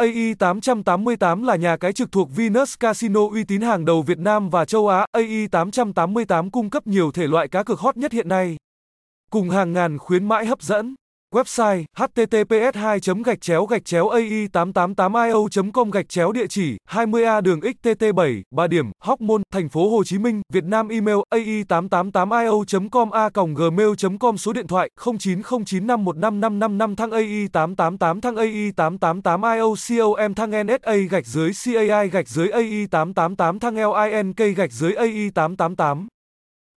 AI888 là nhà cái trực thuộc Venus Casino uy tín hàng đầu Việt Nam và châu Á. AI888 cung cấp nhiều thể loại cá cược hot nhất hiện nay. Cùng hàng ngàn khuyến mãi hấp dẫn. Website https 2 gạch chéo gạch chéo ai 888 io com gạch chéo địa chỉ 20A đường XTT 7, 3 điểm, Hóc Môn, thành phố Hồ Chí Minh, Việt Nam email ai 888 io com a gmail.com số điện thoại 0909515555 thăng ai 888 thăng ai 888 io com thăng NSA gạch dưới CAI gạch dưới ai 888 thăng LINK gạch dưới ai 888